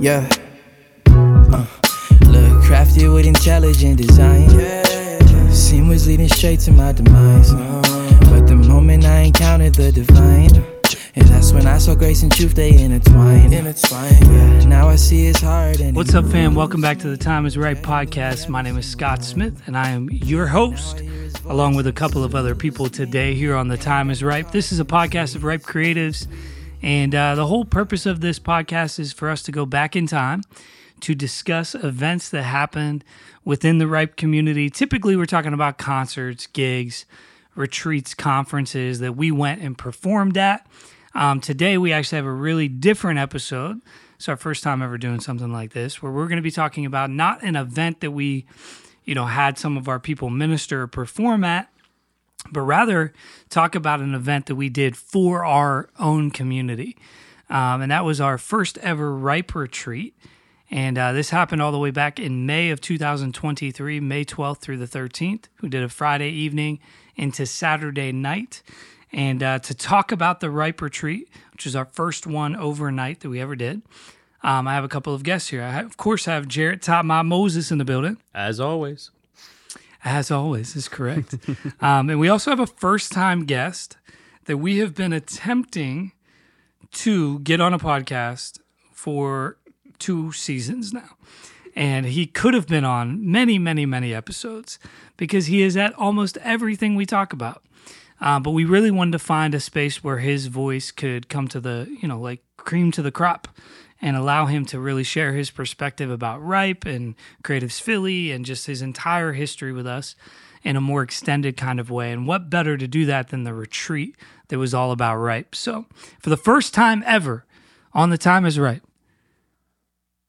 Yeah. Uh, look crafted with intelligent design. Sin was leading straight to my demise. But the moment I encountered the divine, and that's when I saw grace and truth they intertwine. Intertwine. Yeah. Now I see it's hard. And What's up, fam? Welcome back to the Time is Ripe podcast. My name is Scott Smith, and I am your host, along with a couple of other people today here on the Time is Ripe. This is a podcast of Ripe Creatives, and uh, the whole purpose of this podcast is for us to go back in time to discuss events that happened within the Ripe community. Typically, we're talking about concerts, gigs, retreats, conferences that we went and performed at. Um, today, we actually have a really different episode. It's our first time ever doing something like this, where we're going to be talking about not an event that we, you know, had some of our people minister or perform at, but rather talk about an event that we did for our own community. Um, and that was our first ever Ripe Retreat. And uh, this happened all the way back in May of 2023, May 12th through the 13th. We did a Friday evening into Saturday night. And uh, to talk about the Ripe Retreat, which is our first one overnight that we ever did, um, I have a couple of guests here. I, of course, have Jarrett Top My Moses in the building. As always. As always, is correct. um, and we also have a first time guest that we have been attempting to get on a podcast for two seasons now. And he could have been on many, many, many episodes because he is at almost everything we talk about. Uh, but we really wanted to find a space where his voice could come to the, you know, like cream to the crop and allow him to really share his perspective about Ripe and Creatives Philly and just his entire history with us in a more extended kind of way. And what better to do that than the retreat that was all about Ripe? So, for the first time ever on The Time is Ripe,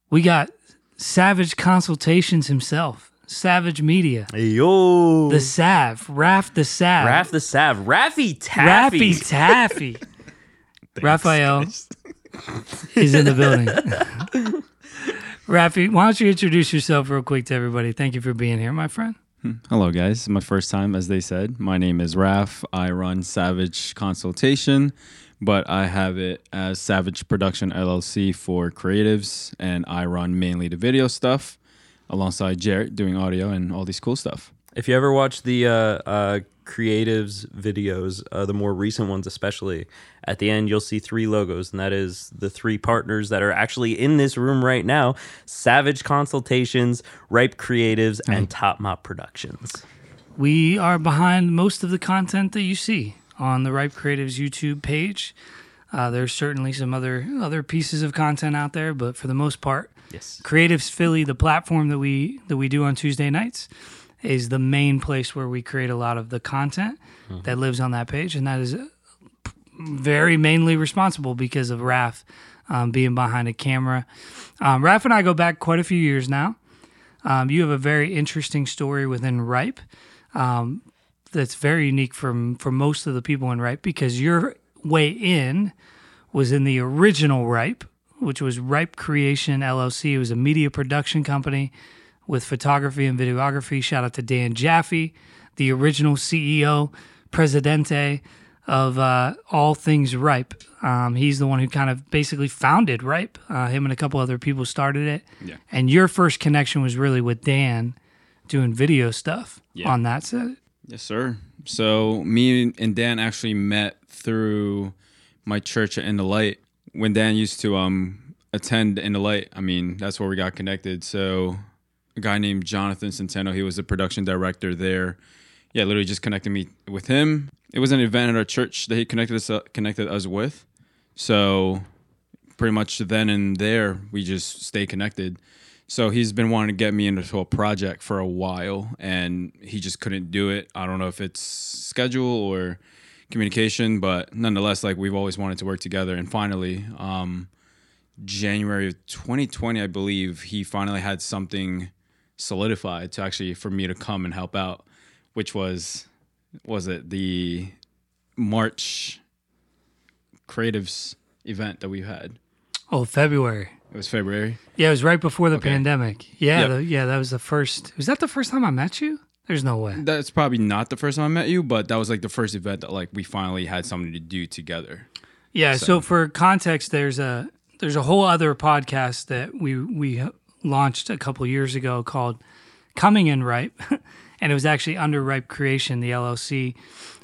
we got Savage Consultations himself, Savage Media, Yo. the Sav, Raf the Sav, Raf the Sav. Raffy Taffy. Raffy Taffy. Rafaiel is in the building. Raffy, why don't you introduce yourself real quick to everybody? Thank you for being here, my friend. Hello, guys. It's my first time, as they said. My name is Raf. I run Savage Consultation, but I have it as Savage Production LLC for creatives, and I run mainly the video stuff alongside Jarrett doing audio and all these cool stuff. If you ever watch the uh, uh, creatives videos, uh, the more recent ones especially, at the end you'll see three logos, and that is the three partners that are actually in this room right now Savage Consultations, Ripe Creatives, and Top Mop Productions. We are behind most of the content that you see on the Ripe Creatives YouTube page. Uh, there's certainly some other other pieces of content out there, but for the most part, Yes. Creatives Philly, the platform that we that we do on Tuesday nights, is the main place where we create a lot of the content that lives on that page, and that is uh, very mainly responsible because of Raf um, being behind a camera. Um, Raf and I go back quite a few years now. Um, you have a very interesting story within Ripe um, that's very unique from for most of the people in Ripe because your way in was in the original Ripe, which was Ripe Creation LLC. It was a media production company with photography and videography. Shout out to Dan Jaffe, the original CEO, Presidente of uh, all things Ripe. Um, he's the one who kind of basically founded Ripe. Uh, him and a couple other people started it. Yeah. And your first connection was really with Dan doing video stuff Yeah. on that set. Yes, sir. So me and Dan actually met through my church at In the Light when Dan used to um attend In the Light. I mean, that's where we got connected. So a guy named Jonathan Centeno, he was the production director there. Yeah, literally just connected me with him. It was an event at our church that he connected us uh, connected us with. So pretty much then and there we just stay connected. So he's been wanting to get me into a project for a while, and he just couldn't do it. I don't know if it's schedule or communication, but nonetheless, like we've always wanted to work together. And finally, um, January of 2020, I believe, he finally had something solidified to actually for me to come and help out, which was was it the March creatives event that we had. Oh, February. It was February. Yeah, it was right before the Okay. pandemic. Yeah, Yep. the, yeah, that was the first. Was that the first time I met you? There's no way. That's probably not the first time I met you, but that was like the first event that like we finally had something to do together. Yeah. So, So- for context, there's a there's a whole other podcast that we we launched a couple years ago called Coming in Ripe, and it was actually under Ripe Creation, the LLC.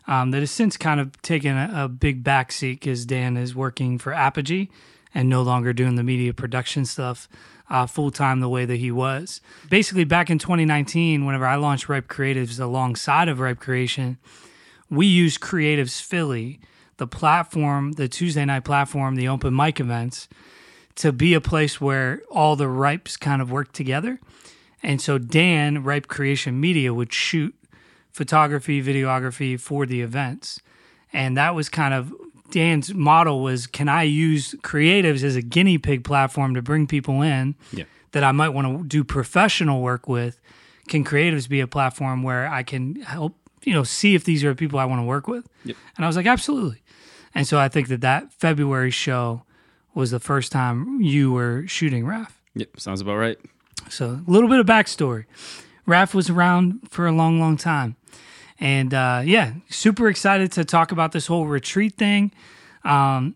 Um, that has since kind of taken a, a big backseat because Dan is working for Apogee and no longer doing the media production stuff uh, full time the way that he was. Basically, back in 2019, whenever I launched Ripe Creatives alongside of Ripe Creation, we used Creatives Philly, the platform, the Tuesday night platform, the open mic events, to be a place where all the Ripes kind of work together. And so Dan, Ripe Creation Media, would shoot photography, videography for the events. And that was kind of Dan's model was can I use creatives as a guinea pig platform to bring people in Yeah. that I might want to do professional work with? Can creatives be a platform where I can help, you know, see if these are people I want to work with? Yep. And I was like, absolutely. And so I think that that February show was the first time you were shooting Raf. Yep. Sounds about right. So a little bit of backstory. Raf was around for a long, long time. And uh, yeah, super excited to talk about this whole retreat thing. Um,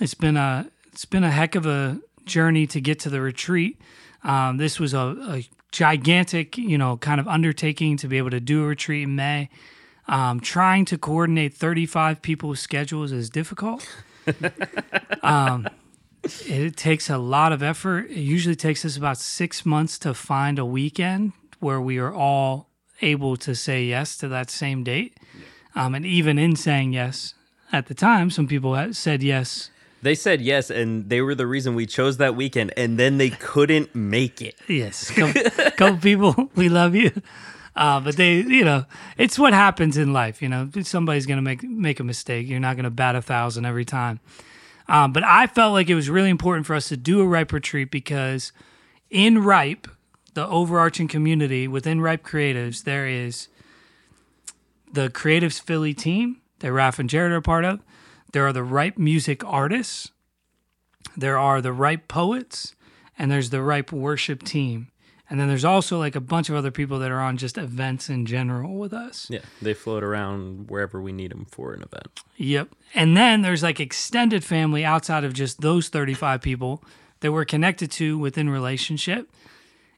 it's been a it's been a heck of a journey to get to the retreat. Um, this was a, a gigantic, you know, kind of undertaking to be able to do a retreat in May. Um, trying to coordinate 35 people's schedules is difficult. um, it takes a lot of effort. It usually takes us about six months to find a weekend where we are all able to say yes to that same date. Um, and even in saying yes at the time, some people had said yes. They said yes, and they were the reason we chose that weekend, and then they couldn't make it. Yes, couple, couple people, we love you. Uh, but they, you know, it's what happens in life. You know, somebody's gonna make make a mistake. You're not gonna bat a thousand every time. Um, but I felt like it was really important for us to do a ripe retreat because in ripe, the overarching community within ripe creatives, there is the creatives Philly team that Raf and Jarrett are part of. There are the ripe music artists. There are the ripe poets, and there's the ripe worship team. And then there's also like a bunch of other people that are on just events in general with us. Yeah, they float around wherever we need them for an event. Yep. And then there's like extended family outside of just those 35 people that we're connected to within relationship.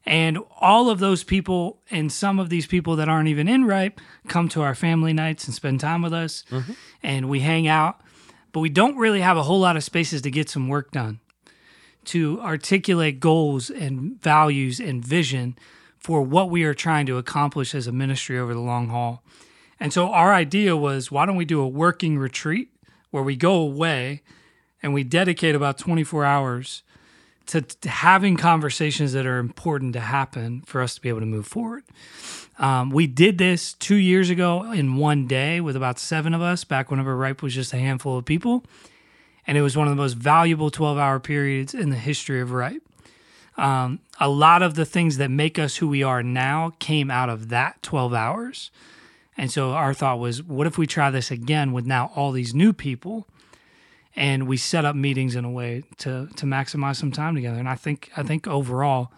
And all of those people and some of these people that aren't even in Ripe come to our family nights and spend time with us mm-hmm. and we hang out. But we don't really have a whole lot of spaces to get some work done, to articulate goals and values and vision for what we are trying to accomplish as a ministry over the long haul. And so our idea was why don't we do a working retreat where we go away and we dedicate about 24 hours to, to having conversations that are important to happen for us to be able to move forward. Um, we did this two years ago in one day with about seven of us, back whenever Ripe was just a handful of people. And it was one of the most valuable 12 hour periods in the history of Ripe. Um, a lot of the things that make us who we are now came out of that 12 hours. And so our thought was, what if we try this again with now all these new people? And we set up meetings in a way to to maximize some time together. And I think I think overall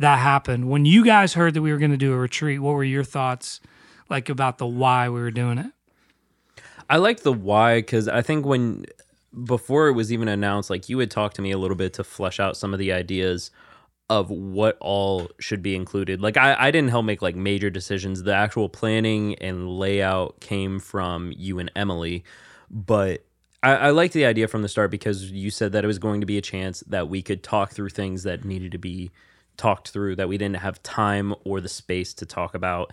that happened. When you guys heard that we were going to do a retreat, what were your thoughts like about the why we were doing it? I like the why because I think when before it was even announced, like you had talked to me a little bit to flesh out some of the ideas of what all should be included. Like I, I didn't help make like major decisions. The actual planning and layout came from you and Emily, but I, I liked the idea from the start because you said that it was going to be a chance that we could talk through things that needed to be talked through that we didn't have time or the space to talk about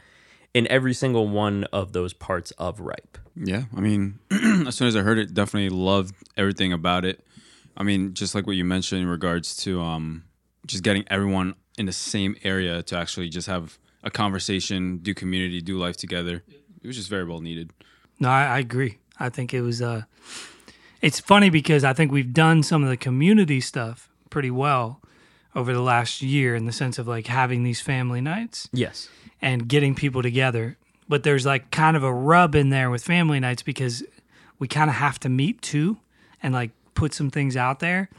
in every single one of those parts of ripe. Yeah, I mean, as soon as I heard it, definitely loved everything about it. I mean, just like what you mentioned in regards to um, just getting everyone in the same area to actually just have a conversation, do community, do life together. It was just very well needed. No, I, I agree. I think it was. Uh, it's funny because I think we've done some of the community stuff pretty well over the last year in the sense of like having these family nights Yes. and getting people together. But there's like kind of a rub in there with family nights because we kind of have to meet too and like put some things out there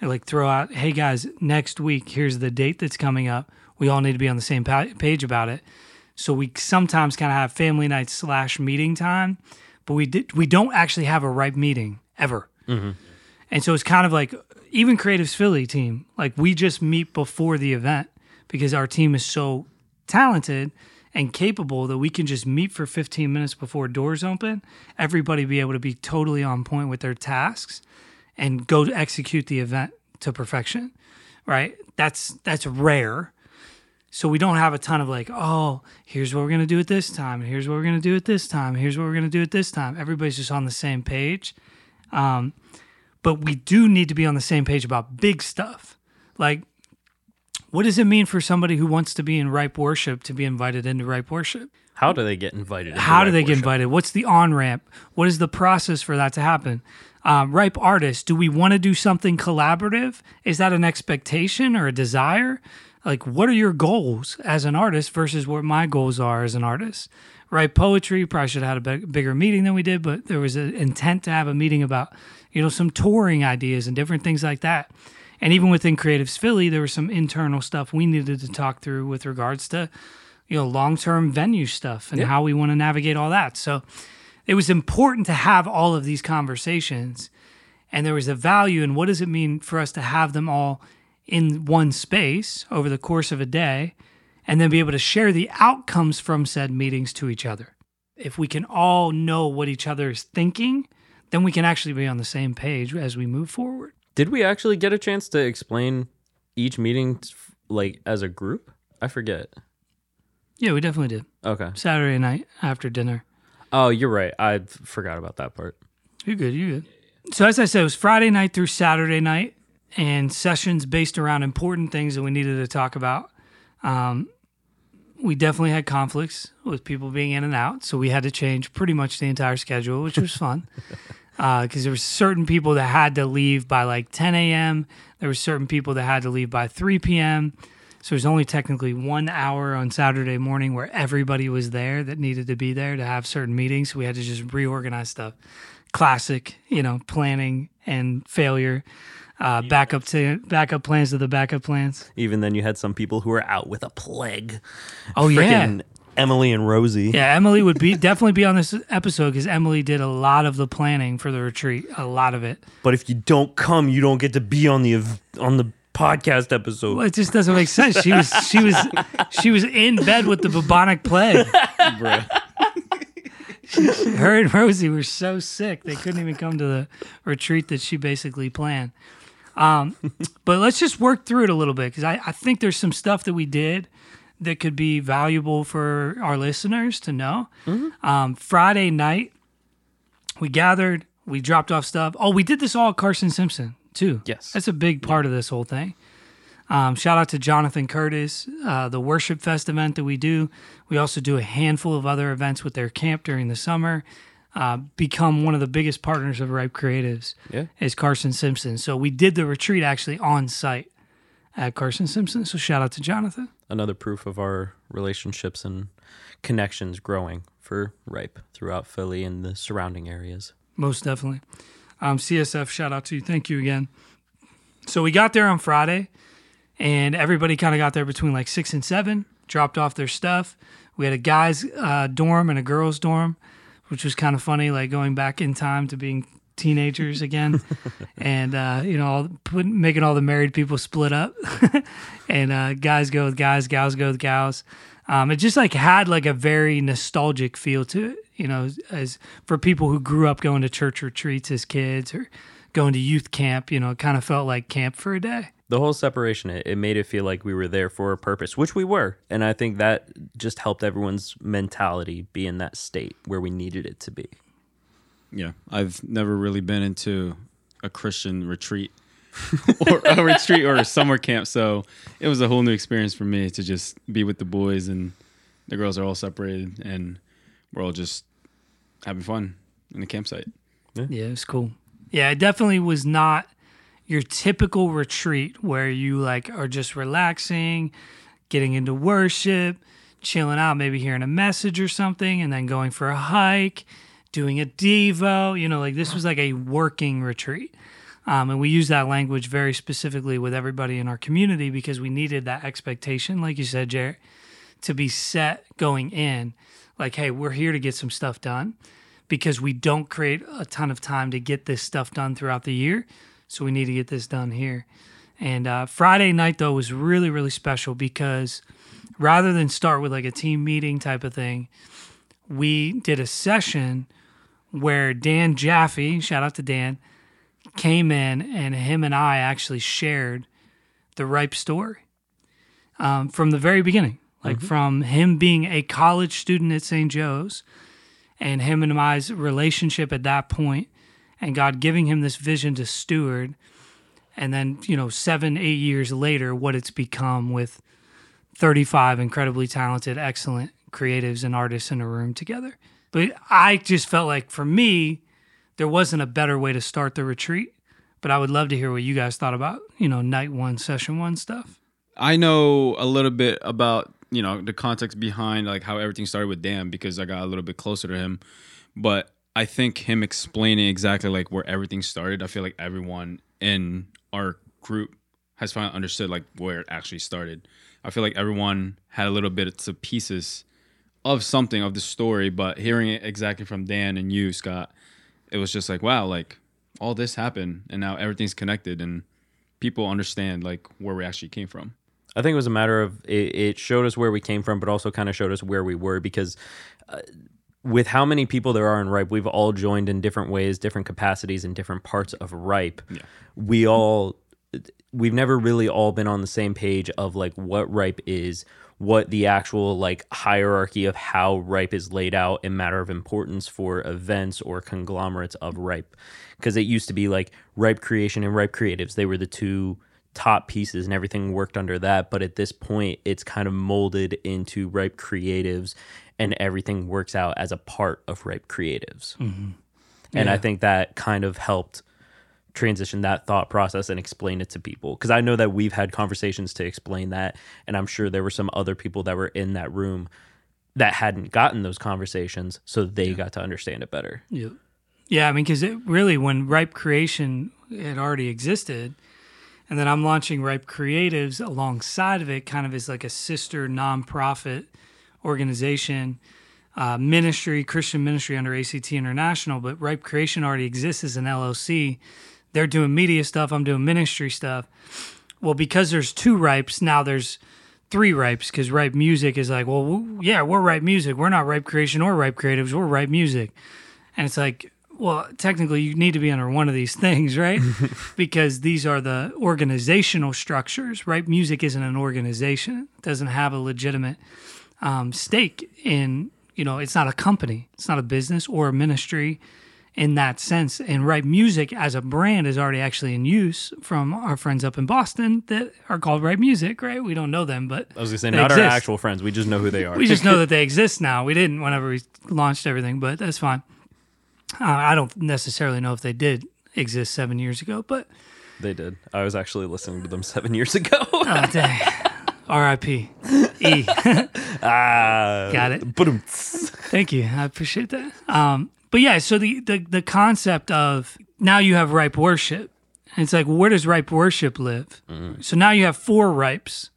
and like throw out, hey guys, next week, here's the date that's coming up. We all need to be on the same page about it. So we sometimes kind of have family night slash meeting time, but we did we don't actually have a ripe meeting ever. Mm-hmm. And so it's kind of like even Creatives Philly team, like we just meet before the event because our team is so talented and capable that we can just meet for 15 minutes before doors open, everybody be able to be totally on point with their tasks and go to execute the event to perfection. Right? That's that's rare. So we don't have a ton of like, oh, here's what we're gonna do at this time, and here's what we're gonna do at this time, here's what we're gonna do at this time. Everybody's just on the same page. Um, but we do need to be on the same page about big stuff. Like, what does it mean for somebody who wants to be in ripe worship to be invited into ripe worship? How do they get invited? How do Ripe they get invited? What's the on ramp? What is the process for that to happen? Um, ripe artists, do we want to do something collaborative? Is that an expectation or a desire? Like, what are your goals as an artist versus what my goals are as an artist? Ripe, poetry probably should have had a big, bigger meeting than we did, but there was an intent to have a meeting about, you know, some touring ideas and different things like that. And even within Creatives Philly, there was some internal stuff we needed to talk through with regards to, you know, long term venue stuff and how we want to navigate all that. So it was important to have all of these conversations. And there was a value in what does it mean for us to have them all in one space over the course of a day and then be able to share the outcomes from said meetings to each other. If we can all know what each other is thinking, then we can actually be on the same page as we move forward. Did we actually get a chance to explain each meeting like as a group? I forget. Yeah, we definitely did. Okay. Saturday night after dinner. Oh, you're right. I forgot about that part. You're good. You're good. So as I said, it was Friday night through Saturday night, and sessions based around important things that we needed to talk about. Um, we definitely had conflicts with people being in and out, so we had to change pretty much the entire schedule, which was fun. Because there were certain people that had to leave by like 10 a.m. There were certain people that had to leave by 3 p.m. So there's only technically one hour on Saturday morning where everybody was there that needed to be there to have certain meetings. So we had to just reorganize stuff. Classic, you know, planning and failure. Uh, backup to backup plans to the backup plans. Even then, you had some people who were out with a plague. Oh yeah, Frickin' Emily and Rosie. yeah. Emily would be definitely be on this episode because Emily did a lot of the planning for the retreat. A lot of it. But if you don't come, you don't get to be on the on the podcast episode. Well, it just doesn't make sense. She was she was she was in bed with the bubonic plague. Her and Rosie were so sick they couldn't even come to the retreat that she basically planned. Um, but let's just work through it a little bit because I, I think there's some stuff that we did that could be valuable for our listeners to know. Um, Friday night, we gathered, we dropped off stuff. Oh, we did this all at Carson Simpson too. Yes. That's a big part of this whole thing. Um, shout out to Jonathan Curtis, uh, the Worship Fest event that we do. We also do a handful of other events with their camp during the summer. Uh, become one of the biggest partners of Ripe Creatives Yeah. is Carson Simpson. So we did the retreat actually on site at Carson Simpson. So shout out to Jonathan. Another proof of our relationships and connections growing for Ripe throughout Philly and the surrounding areas. Most definitely. Um, CSF, shout out to you. Thank you again. So we got there on Friday, and everybody kind of got there between like six and seven, dropped off their stuff. We had a guys' uh, dorm and a girls' dorm, which was kind of funny, like going back in time to being teenagers again, and uh, you know, all, put, making all the married people split up, and uh, guys go with guys, gals go with gals. Um, it just like had like a very nostalgic feel to it, you know, as for people who grew up going to church retreats as kids or going to youth camp, you know, it kind of felt like camp for a day. The whole separation, it made it feel like we were there for a purpose, which we were. And I think that just helped everyone's mentality be in that state where we needed it to be. Yeah, I've never really been into a Christian retreat or a retreat or a summer camp, so it was a whole new experience for me to just be with the boys and the girls are all separated and we're all just having fun in the campsite. Yeah, it was cool. Yeah, it definitely was not your typical retreat where you like are just relaxing, getting into worship, chilling out, maybe hearing a message or something, and then going for a hike, doing a devo. You know, like this was like a working retreat. Um, and we use that language very specifically with everybody in our community because we needed that expectation, like you said, Jarrett, to be set going in. Like, hey, we're here to get some stuff done because we don't create a ton of time to get this stuff done throughout the year. So we need to get this done here. And uh, Friday night, though, was really, really special because rather than start with like a team meeting type of thing, we did a session where Dan Jaffe, shout out to Dan, came in and him and I actually shared the Ripe story um, from the very beginning. Like from him being a college student at St. Joe's and him and I's relationship at that point and God giving him this vision to steward. And then, you know, seven, eight years later, what it's become with 35 incredibly talented, excellent creatives and artists in a room together. But I just felt like for me, there wasn't a better way to start the retreat. But I would love to hear what you guys thought about, you know, night one, session one stuff. I know a little bit about you know the context behind like how everything started with Dan because I got a little bit closer to him, but I think him explaining exactly like where everything started. I feel like everyone in our group has finally understood like where it actually started. I feel like everyone had a little bit of pieces of something of the story, but hearing it exactly from Dan and you, Scott, it was just like wow, like all this happened and now everything's connected and people understand like where we actually came from. I think it was a matter of it, it showed us where we came from, but also kind of showed us where we were because uh, with how many people there are in Ripe, we've all joined in different ways, different capacities, in different parts of Ripe. Yeah. We all, we've never really all been on the same page of like what Ripe is, what the actual like hierarchy of how Ripe is laid out in matter of importance for events or conglomerates of Ripe. Because it used to be like Ripe Creation and Ripe Creatives, they were the two top pieces and everything worked under that. But at this point, it's kind of molded into Ripe Creatives and everything works out as a part of Ripe Creatives. Mm-hmm. And Yeah. I think that kind of helped transition that thought process and explain it to people. Because I know that we've had conversations to explain that. And I'm sure there were some other people that were in that room that hadn't gotten those conversations. So they got to understand it better. Yeah. Yeah, I mean, because it really, when Ripe Creation had already existed, and then I'm launching Ripe Creatives alongside of it, kind of as like a sister nonprofit organization, uh, ministry, Christian ministry under ACT International, but Ripe Creation already exists as an LLC. They're doing media stuff, I'm doing ministry stuff. Well, because there's two Ripes, now there's three Ripes because Ripe Music is like, well, yeah, we're Ripe Music. We're not Ripe Creation or Ripe Creatives, we're Ripe Music. And it's like, well, technically, you need to be under one of these things, right? because these are the organizational structures, right? Music isn't an organization, it doesn't have a legitimate um, stake in, you know, it's not a company, it's not a business or a ministry in that sense. And ripe music as a brand is already actually in use from our friends up in Boston that are called Ripe Music, right? We don't know them, but I was going to say, not our actual friends. We just know who they are. We just know that they exist now. We didn't whenever we launched everything, but that's fine. Uh, I don't necessarily know if they did exist seven years ago, but they did. I was actually listening to them seven years ago. oh, dang. R.I.P. E. ah, Got it. Thank you. I appreciate that. Um, but yeah, so the, the the concept of now you have ripe worship. And it's like, where does ripe worship live? Mm-hmm. So now you have four ripes.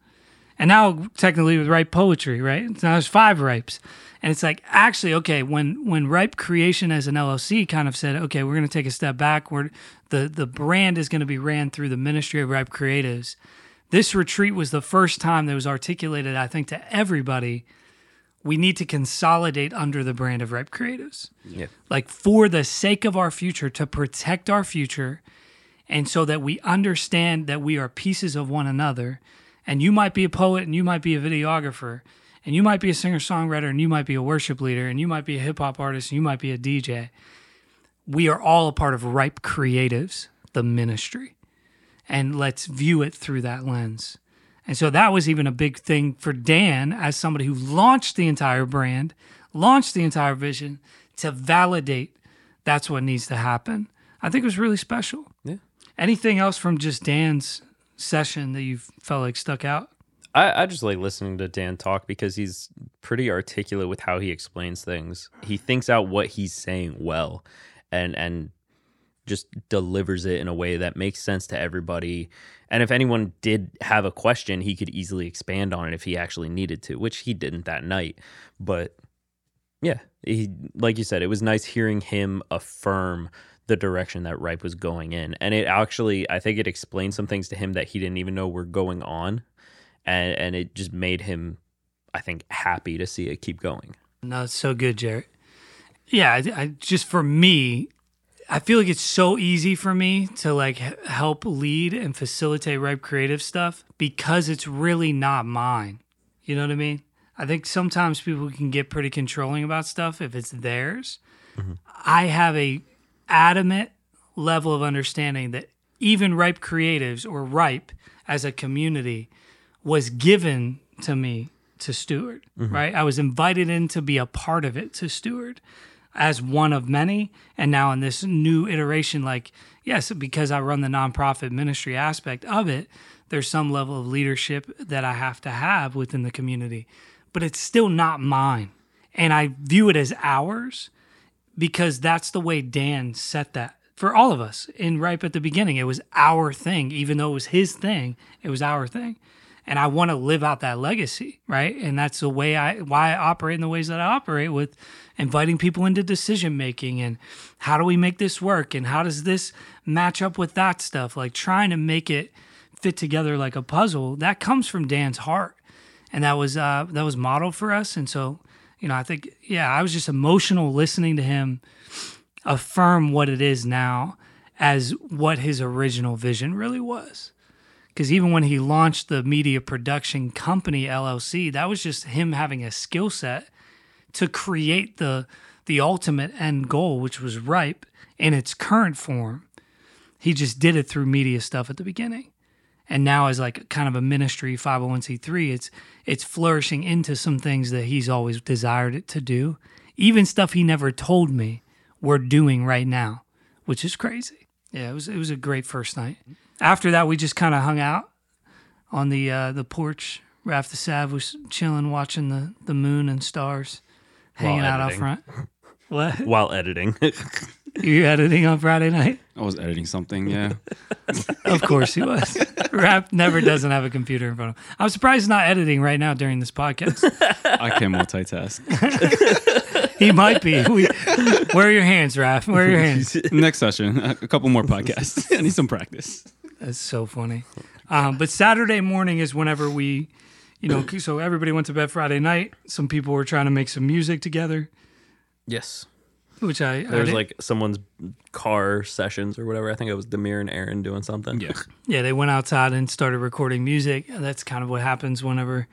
And now technically with ripe poetry, right? So now there's five ripes. And it's like actually, okay, when when Ripe Creation as an LLC kind of said, okay, we're gonna take a step backward, the the brand is gonna be ran through the ministry of Ripe Creatives. This retreat was the first time that was articulated, I think, to everybody we need to consolidate under the brand of Ripe Creatives. Yeah. Like for the sake of our future, to protect our future, and so that we understand that we are pieces of one another. And you might be a poet, and you might be a videographer, and you might be a singer songwriter, and you might be a worship leader, and you might be a hip hop artist, and you might be a DJ. We are all a part of Ripe Creatives, the ministry. And let's view it through that lens. And so that was even a big thing for Dan as somebody who launched the entire brand, launched the entire vision to validate that's what needs to happen. I think it was really special. Yeah. Anything else from just Dan's session that you felt like stuck out? I, I just like listening to Dan talk because he's pretty articulate with how he explains things. He thinks out what he's saying well and and just delivers it in a way that makes sense to everybody. And if anyone did have a question, he could easily expand on it if he actually needed to, which he didn't that night. But Yeah, he like you said, it was nice hearing him affirm the direction that Ripe was going in, and it actually, I think, it explained some things to him that he didn't even know were going on, and and it just made him, I think, happy to see it keep going. No, it's so good, Jarrett. Yeah, I, I just for me, I feel like it's so easy for me to like help lead and facilitate Ripe Creative stuff because it's really not mine. You know what I mean? I think sometimes people can get pretty controlling about stuff if it's theirs. Mm-hmm. I have a adamant level of understanding that even Ripe Creatives or Ripe as a community was given to me to steward, mm-hmm. right? I was invited in to be a part of it to steward as one of many. And now in this new iteration, like, yes, because I run the nonprofit ministry aspect of it, there's some level of leadership that I have to have within the community, but it's still not mine. And I view it as ours because that's the way Dan set that for all of us in right at the beginning. It was our thing, even though it was his thing, it was our thing. And I want to live out that legacy, right? And that's the way I why I operate in the ways that I operate with inviting people into decision making and how do we make this work and how does this match up with that stuff? Like trying to make it fit together like a puzzle. That comes from Dan's heart. And that was uh that was modeled for us. And so, you know, I think yeah, I was just emotional listening to him affirm what it is now as what his original vision really was. Because even when he launched the media production company LLC, that was just him having a skill set to create the the ultimate end goal, which was ripe in its current form. He just did it through media stuff at the beginning. And now as like kind of a ministry 501c3, it's it's flourishing into some things that he's always desired it to do. Even stuff he never told me we're doing right now, which is crazy. Yeah, it was it was a great first night. After that, we just kind of hung out on the uh, the porch. Raf the Sav was chilling, watching the, the moon and stars, hanging While out out front. What? While editing, You editing on Friday night? I was editing something. Yeah. Of course he was. Raf never doesn't have a computer in front of him. I'm surprised he's not editing right now during this podcast. I can multitask. He might be. We, where are your hands, Raf? Where are your hands? Next session, a a couple more podcasts. I need some practice. That's so funny. Um, but Saturday morning is whenever we, you know, so everybody went to bed Friday night. Some people were trying to make some music together, yes, which I, I there was like someone's car sessions or whatever. I think it was Demir and Aaron doing something. Yeah. yeah, they went outside and started recording music. That's kind of what happens whenever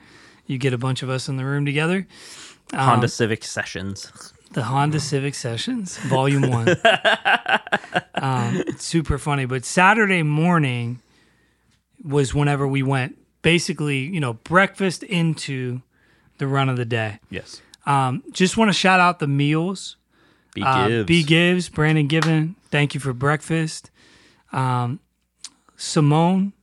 you get a bunch of us in the room together. Honda Civic sessions. The Honda Civic Sessions, Volume One. um, super funny. But Saturday morning was whenever we went, basically, you know, breakfast into the run of the day. Yes. Um, just want to shout out the meals. B Uh, Gibbs. B Gibbs, Brandon Gibbon, thank you for breakfast. Um, Simone,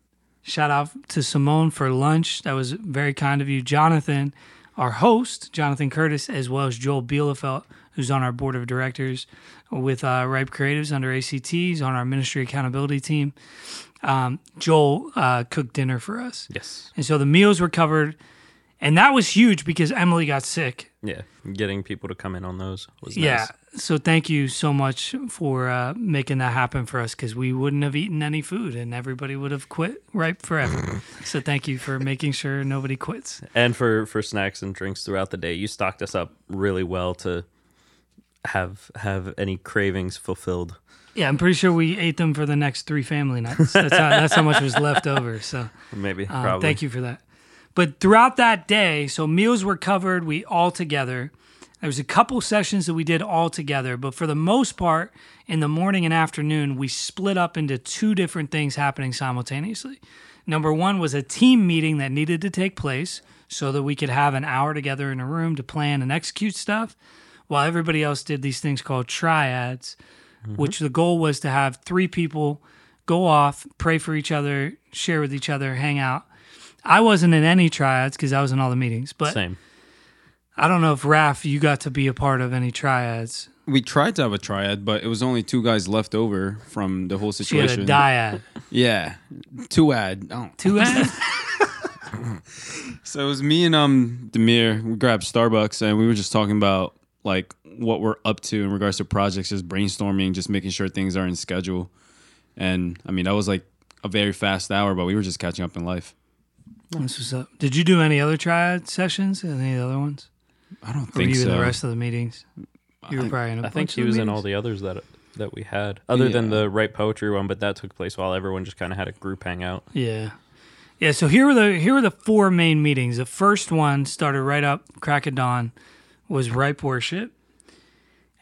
shout out to Simone for lunch. That was very kind of you. Jonathan, our host, Jonathan Curtis, as well as Joel Bielefeld, who's on our board of directors with uh, Ripe Creatives under ACTs on our ministry accountability team. Um, Joel uh, cooked dinner for us. Yes. And so the meals were covered. And that was huge because Emily got sick. Yeah. Getting people to come in on those was nice. So thank you so much for uh, making that happen for us because we wouldn't have eaten any food and everybody would have quit Ripe forever. so thank you for making sure nobody quits. And for for snacks and drinks throughout the day, you stocked us up really well to have have any cravings fulfilled. Yeah, I'm pretty sure we ate them for the next three family nights. That's how, that's how much was left over. So Maybe. probably. thank you for that. But throughout that day, so meals were covered, we all together. There was a couple sessions that we did all together, but for the most part, in the morning and afternoon, we split up into two different things happening simultaneously. Number one was a team meeting that needed to take place so that we could have an hour together in a room to plan and execute stuff, while everybody else did these things called triads, mm-hmm. which the goal was to have three people go off, pray for each other, share with each other, hang out. I wasn't in any triads because I was in all the meetings, but Same. I don't know if Raf, you got to be a part of any triads. We tried to have a triad, but it was only two guys left over from the whole situation. She had a dyad. Yeah, two ad. Oh. Two ads? So it was me and um Demir. We grabbed Starbucks and we were just talking about like what we're up to in regards to projects, just brainstorming, just making sure things are in schedule. And I mean, that was like a very fast hour, but we were just catching up in life. That's what's up. Did you do any other triad sessions? Any other ones? I don't Or were think you so. in the rest of the meetings? You were I- probably in a I think bunch he of was the in all meetings? the others that that we had, other than Yeah. the ripe poetry one, but that took place while everyone just kind of had a group hangout. Yeah. Yeah, so here were the here were the four main meetings. The first one started right up crack of dawn was ripe worship.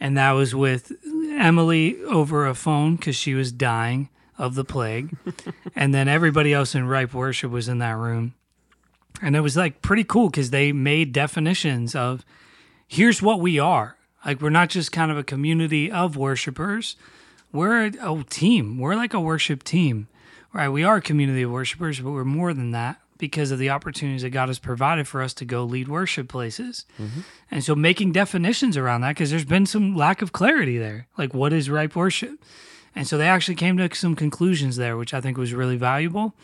And that was with Emily over a phone cuz she was dying of the plague. and then everybody else in ripe worship was in that room. And it was like pretty cool cuz they made definitions of here's what we are. Like we're not just kind of a community of worshipers. We're a, a team. We're like a worship team right? We are a community of worshipers, but we're more than that because of the opportunities that God has provided for us to go lead worship places. Mm-hmm. And so making definitions around that, because there's been some lack of clarity there. Like, what is ripe worship? And so they actually came to some conclusions there, which I think was really valuable.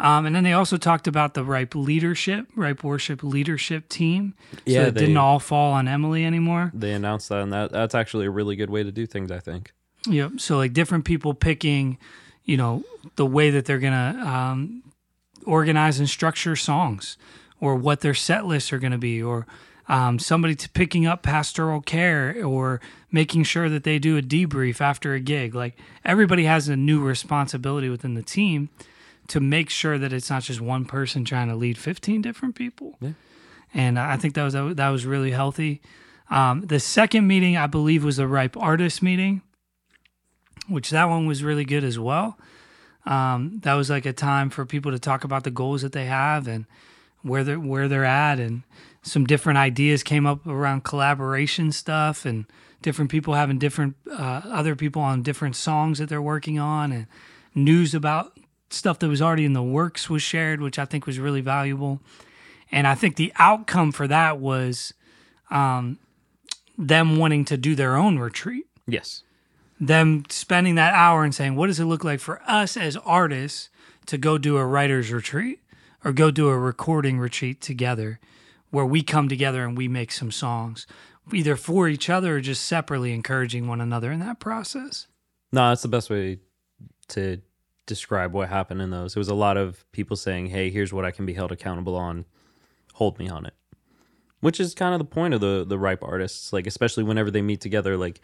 Um, and then they also talked about the ripe leadership, ripe worship leadership team. So Yeah, it didn't all fall on Emily anymore. They announced that, and that that's actually a really good way to do things. I think. Yep. So like different people picking, you know, the way that they're gonna um, organize and structure songs, or what their set lists are gonna be, or um, somebody to picking up pastoral care, or making sure that they do a debrief after a gig. Like everybody has a new responsibility within the team to make sure that it's not just one person trying to lead 15 different people. Yeah. And I think that was that was really healthy. Um, the second meeting, I believe, was the Ripe Artist meeting which that one was really good as well. Um, that was like a time for people to talk about the goals that they have and where they're where they're at, and some different ideas came up around collaboration stuff and different people having different uh, other people on different songs that they're working on, and news about stuff that was already in the works was shared, which I think was really valuable. And I think the outcome for that was um, them wanting to do their own retreat Yes. them spending that hour and saying, what does it look like for us as artists to go do a writer's retreat or go do a recording retreat together where we come together and we make some songs, either for each other or just separately encouraging one another in that process? No, that's the best way to describe what happened in those. It was a lot of people saying, "Hey, here's what I can be held accountable on. Hold me on it." Which is kind of the point of the the ripe artists, like especially whenever they meet together, like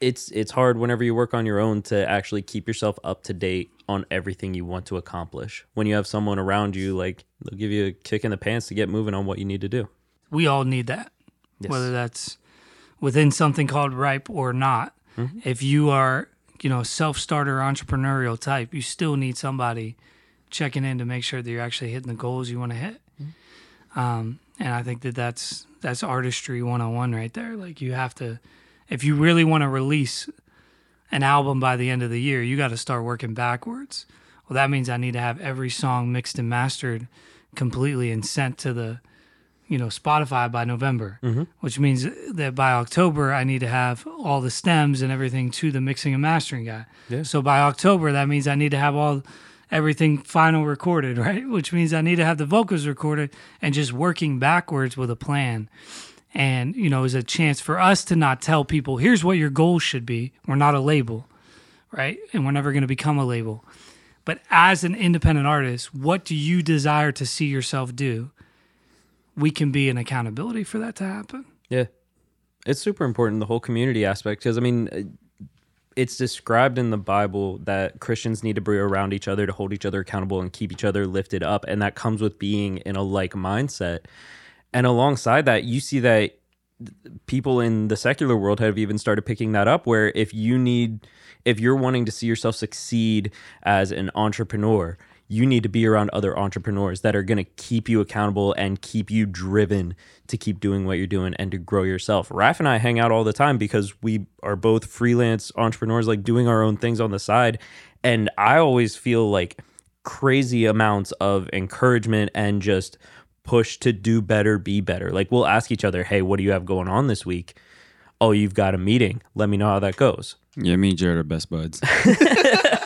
it's it's hard whenever you work on your own to actually keep yourself up to date on everything you want to accomplish. When you have someone around you, like they'll give you a kick in the pants to get moving on what you need to do. We all need that, Yes. whether that's within something called ripe or not. Mm-hmm. If you are, you know, self starter entrepreneurial type, you still need somebody checking in to make sure that you're actually hitting the goals you want to hit. Um, and I think that that's that's artistry 101 right there. Like you have to, if you really want to release an album by the end of the year, you got to start working backwards. Well, that means I need to have every song mixed and mastered completely and sent to the, you know, Spotify by November, mm-hmm. which means that by October I need to have all the stems and everything to the mixing and mastering guy. Yeah. So by October, that means I need to have all everything final recorded, right? Which means I need to have the vocals recorded and just working backwards with a plan. And, you know, is a chance for us to not tell people, here's what your goal should be. We're not a label, right? And we're never going to become a label. But as an independent artist, what do you desire to see yourself do? We can be an accountability for that to happen. Yeah. It's super important, the whole community aspect, because I mean, uh, it's described in the Bible that Christians need to be around each other to hold each other accountable and keep each other lifted up. And that comes with being in a like mindset. And alongside that, you see that people in the secular world have even started picking that up where if you need if you're wanting to see yourself succeed as an entrepreneur you need to be around other entrepreneurs that are going to keep you accountable and keep you driven to keep doing what you're doing and to grow yourself. Raf and I hang out all the time because we are both freelance entrepreneurs, like doing our own things on the side. And I always feel like crazy amounts of encouragement and just push to do better, be better. Like we'll ask each other, hey, what do you have going on this week? Oh, you've got a meeting. Let me know how that goes. Yeah, me and Jarrett are best buds.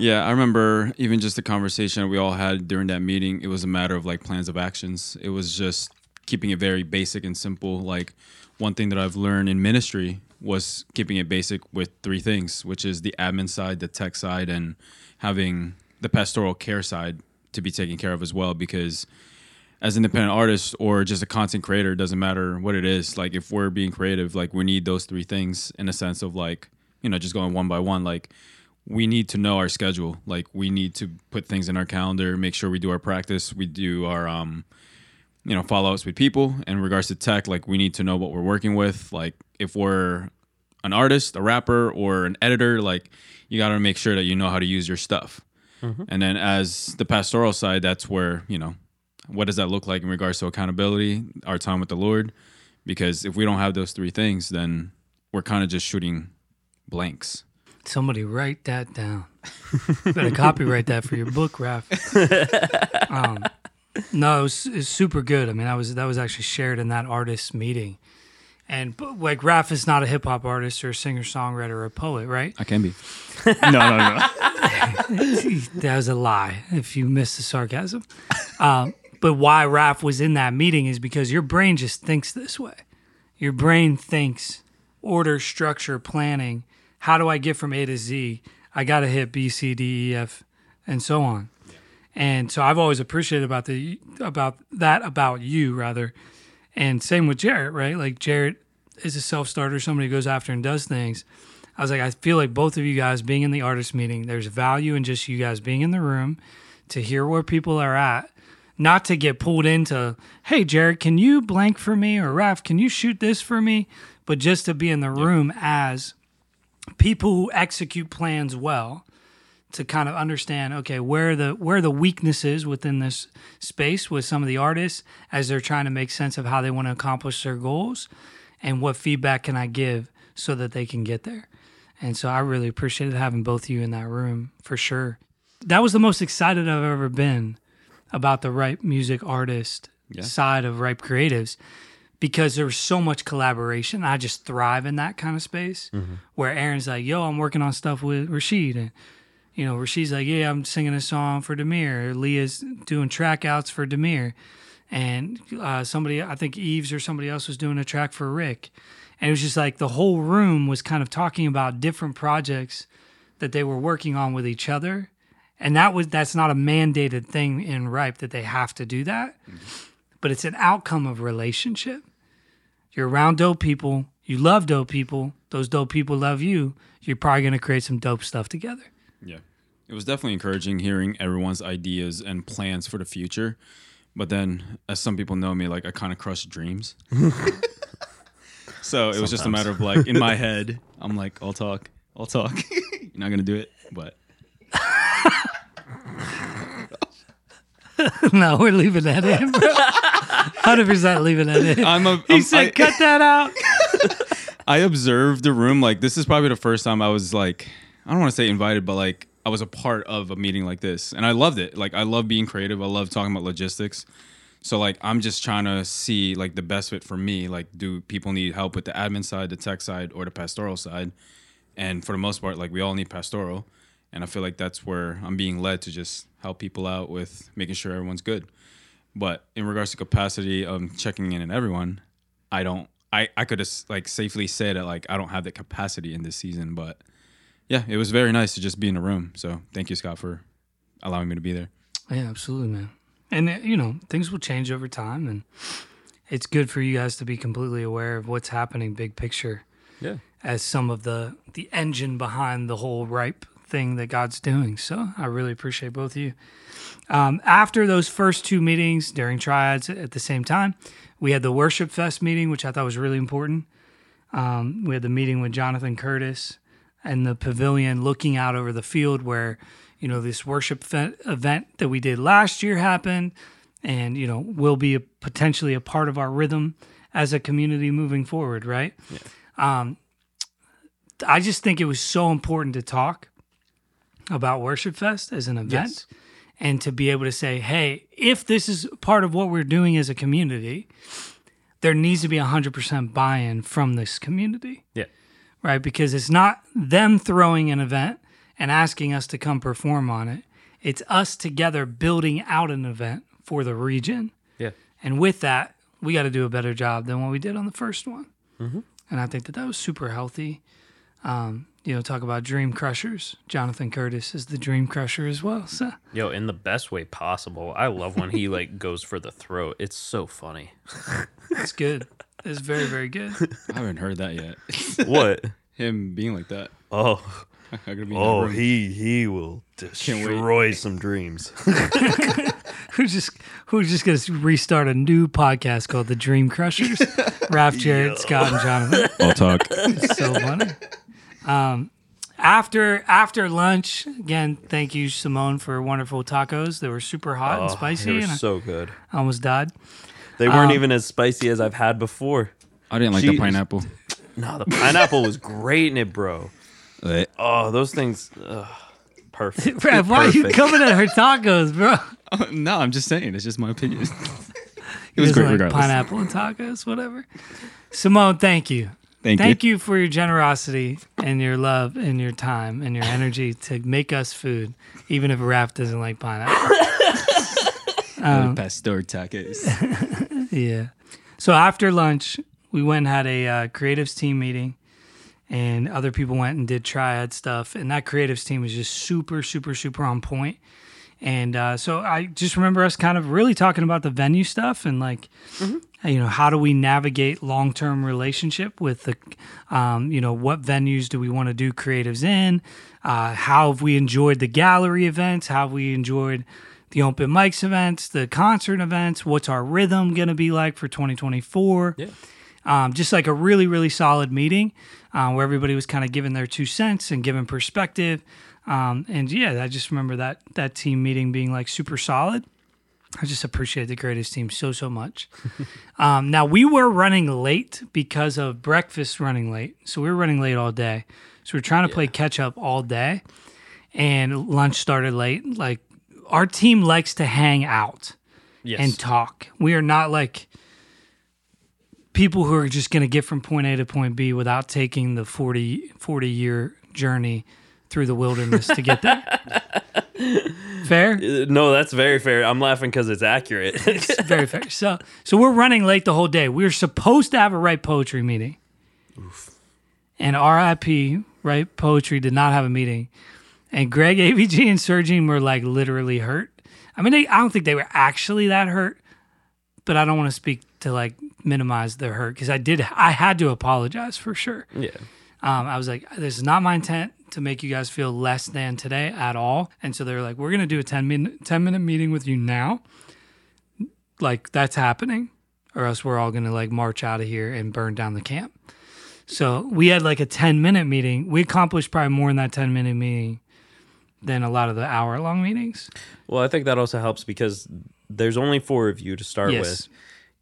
yeah, I remember even just the conversation we all had during that meeting. It was a matter of like plans of actions. It was just keeping it very basic and simple. Like, one thing that I've learned in ministry was keeping it basic with three things, which is the admin side, the tech side, and having the pastoral care side to be taken care of as well. Because as independent artists or just a content creator, it doesn't matter what it is. Like if we're being creative, like we need those three things in a sense of like, you know, just going one by one. Like we need to know our schedule. Like we need to put things in our calendar, make sure we do our practice, we do our um you know, follow ups with people. In regards to tech, like we need to know what we're working with. Like if we're an artist, a rapper, or an editor, like you got to make sure that you know how to use your stuff. And then as the pastoral side, that's where, you know, what does that look like in regards to accountability, our time with the Lord? Because if we don't have those three things, then we're kind of just shooting blanks. Somebody write that down. You better copyright that for your book, Raf. Um, no, it was, it was super good. I mean, that was that was actually shared in that artist meeting, and but, like Raf is not a hip hop artist or a singer songwriter or a poet, right? I can be. no, no, no. that was a lie if you missed the sarcasm. Um, but why Raf was in that meeting is because your brain just thinks this way. Your brain thinks order, structure, planning. How do I get from A to Z? I got to hit B, C, D, E, F, and so on. And so I've always appreciated about the about that about you rather. And same with Jarrett, right? Like Jarrett is a self starter, somebody who goes after and does things. I was like, I feel like both of you guys being in the artist meeting, there's value in just you guys being in the room to hear where people are at, not to get pulled into, hey, Jarrett, can you blank for me? Or Raf, can you shoot this for me? But just to be in the room as people who execute plans well to kind of understand okay where are the where are the weaknesses within this space with some of the artists as they're trying to make sense of how they want to accomplish their goals and what feedback can I give so that they can get there. And so I really appreciated having both of you in that room for sure. That was the most excited I've ever been about the Ripe Music Artist side of Ripe Creatives because there was so much collaboration. I just thrive in that kind of space where Aaron's like, yo, I'm working on stuff with Rashid. And, you know, Rashid's like, yeah, I'm singing a song for Demir. Leah's doing track outs for Demir. And uh, somebody, I think Eves or somebody else was doing a track for Rick. And it was just like the whole room was kind of talking about different projects that they were working on with each other. And that was that's not a mandated thing in Ripe that they have to do that. But it's an outcome of relationship. You're around dope people, you love dope people, those dope people love you. You're probably gonna create some dope stuff together. Yeah. It was definitely encouraging hearing everyone's ideas and plans for the future. But then, as some people know me, like I kind of crush dreams. so it was just a matter of like, in my head, I'm like, I'll talk, I'll talk. You're not going to do it, but no, we're leaving that in, bro. Hundred percent leaving that in. I'm a. he I'm- said, I- "Cut that out." I observed the room. Like this is probably the first time I was like, I don't want to say invited, but like I was a part of a meeting like this, and I loved it. Like I love being creative. I love talking about logistics. So like I'm just trying to see like the best fit for me. Like, do people need help with the admin side, the tech side, or the pastoral side? And for the most part, like we all need pastoral, and I feel like that's where I'm being led to just help people out with making sure everyone's good. But in regards to capacity of checking in on everyone, I don't. I I could have like safely say that like I don't have the capacity in this season, but yeah, it was very nice to just be in a room. So thank you, Scott, for allowing me to be there. Yeah, absolutely, man. And uh, you know, things will change over time, and it's good for you guys to be completely aware of what's happening, big picture, Yeah. as some of the the engine behind the whole ripe thing that God's doing. So I really appreciate both of you. Um, after those first two meetings during triads at the same time, we had the worship fest meeting, which I thought was really important. Um, we had the meeting with Jonathan Curtis and the pavilion looking out over the field where, you know, this worship fe- event that we did last year happened and, you know, will be a, potentially a part of our rhythm as a community moving forward, right? Um, I just think it was so important to talk about Worship Fest as an event Yes. and to be able to say, hey, if this is part of what we're doing as a community, there needs to be 100% buy in from this community, Yeah. right? Because it's not them throwing an event and asking us to come perform on it, it's us together building out an event for the region. Yeah. And with that, we got to do a better job than what we did on the first one. and I think that that was super healthy. Um, you know, talk about dream crushers. Jonathan Curtis is the dream crusher as well. So Yo, in the best way possible. I love when he like goes for the throat. It's so funny. it's good. It's very very good. I haven't heard that yet. What? Him being like that. Oh, be oh, he he will destroy some dreams. who's just who's just gonna restart a new podcast called the Dream Crushers? Raf, Jarrett, Scott, and Jonathan. I'll talk. It's so funny. Um, after after lunch, again, thank you Simone for wonderful tacos. They were super hot and Oh, spicy, They were and so good. I almost died. They weren't even as spicy as I've had before. I didn't like She- the pineapple. No, the pineapple was great in it, bro. Eh. Oh, those things. Ugh, perfect. Raf, why are you coming at her tacos, bro? Oh, no, I'm just saying. It's just my opinion. It was great like regardless. Pineapple and tacos, whatever. Simone, thank you. Thank, Thank you. you for your generosity and your love and your time and your energy to make us food, even if Raf doesn't like pineapple. Um, pastor tacos. Yeah. So after lunch, we went and had a uh, creatives team meeting, and other people went and did triad stuff. And that creatives team was just super, super, super on point. And uh, so I just remember us kind of really talking about the venue stuff and like, you know, how do we navigate long term relationship with the, um, you know, what venues do we want to do creatives in? Uh, how have we enjoyed the gallery events? How have we enjoyed the open mics events, the concert events? What's our rhythm going to be like for 2024? Yeah. Um, just like a really, really solid meeting uh, where everybody was kind of giving their two cents and giving perspective. Um, and yeah, I just remember that that team meeting being like super solid. I just appreciate the greatest team so so much. um, now we were running late because of breakfast running late, so we were running late all day. So we are trying to play catch up all day, and lunch started late. Like our team likes to hang out Yes. and talk. We are not like people who are just going to get from point A to point B without taking the 40, 40 year journey through the wilderness to get there. Fair? Uh, no, that's very fair. I'm laughing because it's accurate. It's very fair. So, so we're running late the whole day. We were supposed to have a Ripe Poetry meeting, and RIP Ripe Poetry did not have a meeting, and Greg, AVG, and Sergine were like literally hurt. I mean, they, I don't think they were actually that hurt, but I don't want to speak to like minimize their hurt because I did. I had to apologize for sure. yeah. Um, I was like, this is not my intent to make you guys feel less than today at all. And so they're like, we're going to do a 10 minute, 10 minute meeting with you now. Like, that's happening, or else we're all going to like march out of here and burn down the camp. So we had like a 10 minute meeting. We accomplished probably more in that 10 minute meeting than a lot of the hour long meetings. Well, I think that also helps because there's only four of you to start Yes. with.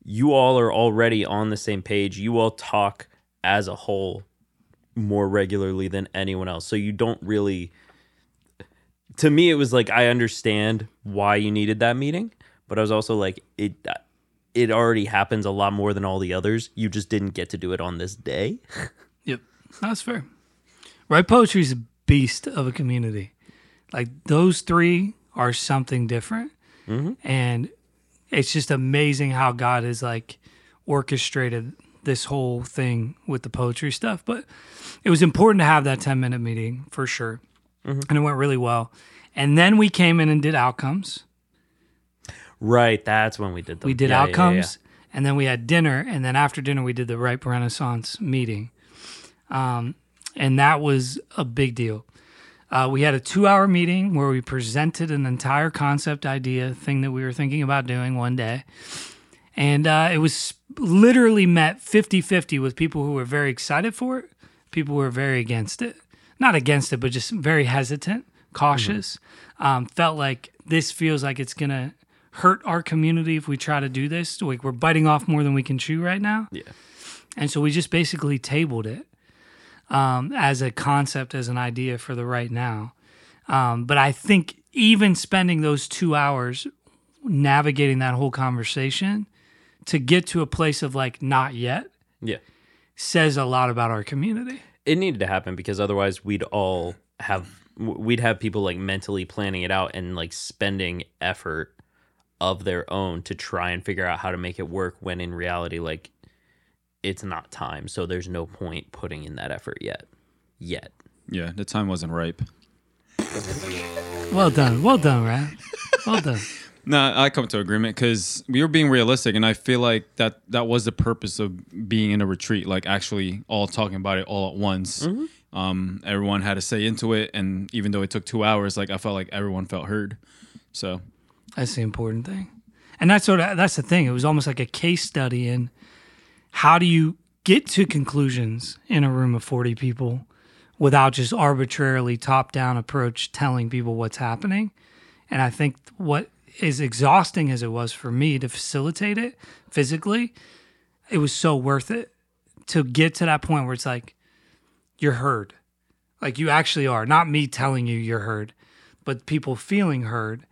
You all are already on the same page. You all talk as a whole more regularly than anyone else. So you don't really to me it was like I understand why you needed that meeting, but I was also like it it already happens a lot more than all the others. You just didn't get to do it on this day. Yep, that's fair. Right, poetry is a beast of a community. Like those three are something different, mm-hmm. and it's just amazing how God has like orchestrated this whole thing with the poetry stuff. But it was important to have that ten minute meeting for sure, and it went really well. And then we came in and did outcomes. Right, that's when we did them. We did Yeah, yeah, yeah, outcomes, and then we had dinner, and then after dinner we did the Ripe Renaissance meeting, um, and that was a big deal. Uh, we had a two-hour meeting where we presented an entire concept idea thing that we were thinking about doing one day, and uh, it was literally met 50-50 with people who were very excited for it, people who were very against it, not against it, but just very hesitant, cautious. Um, felt like this feels like it's gonna hurt our community if we try to do this. Like we're biting off more than we can chew right now. Yeah. And so we just basically tabled it um, as a concept, as an idea for the right now. Um, but I think even spending those two hours navigating that whole conversation to get to a place of like not yet Yeah. says a lot about our community. it needed to happen because otherwise we'd all have we'd have people like mentally planning it out and like spending effort of their own to try and figure out how to make it work when in reality like it's not time. So there's no point putting in that effort yet. Yet. Yeah, the time wasn't ripe. Well done. Well done, Raf. Well done. No, I come to agreement because we were being realistic, and I feel like that that was the purpose of being in a retreat, like actually all talking about it all at once. Um, everyone had to say into it, and even though it took two hours, like I felt like everyone felt heard. So That's the important thing. And that's what that's the thing. It was almost like a case study in how do you get to conclusions in a room of 40 people without just arbitrarily top down approach telling people what's happening. And I think what as exhausting as it was for me to facilitate it physically, it was so worth it to get to that point where it's like you're heard. Like you actually are. Not me telling you you're heard, but people feeling heard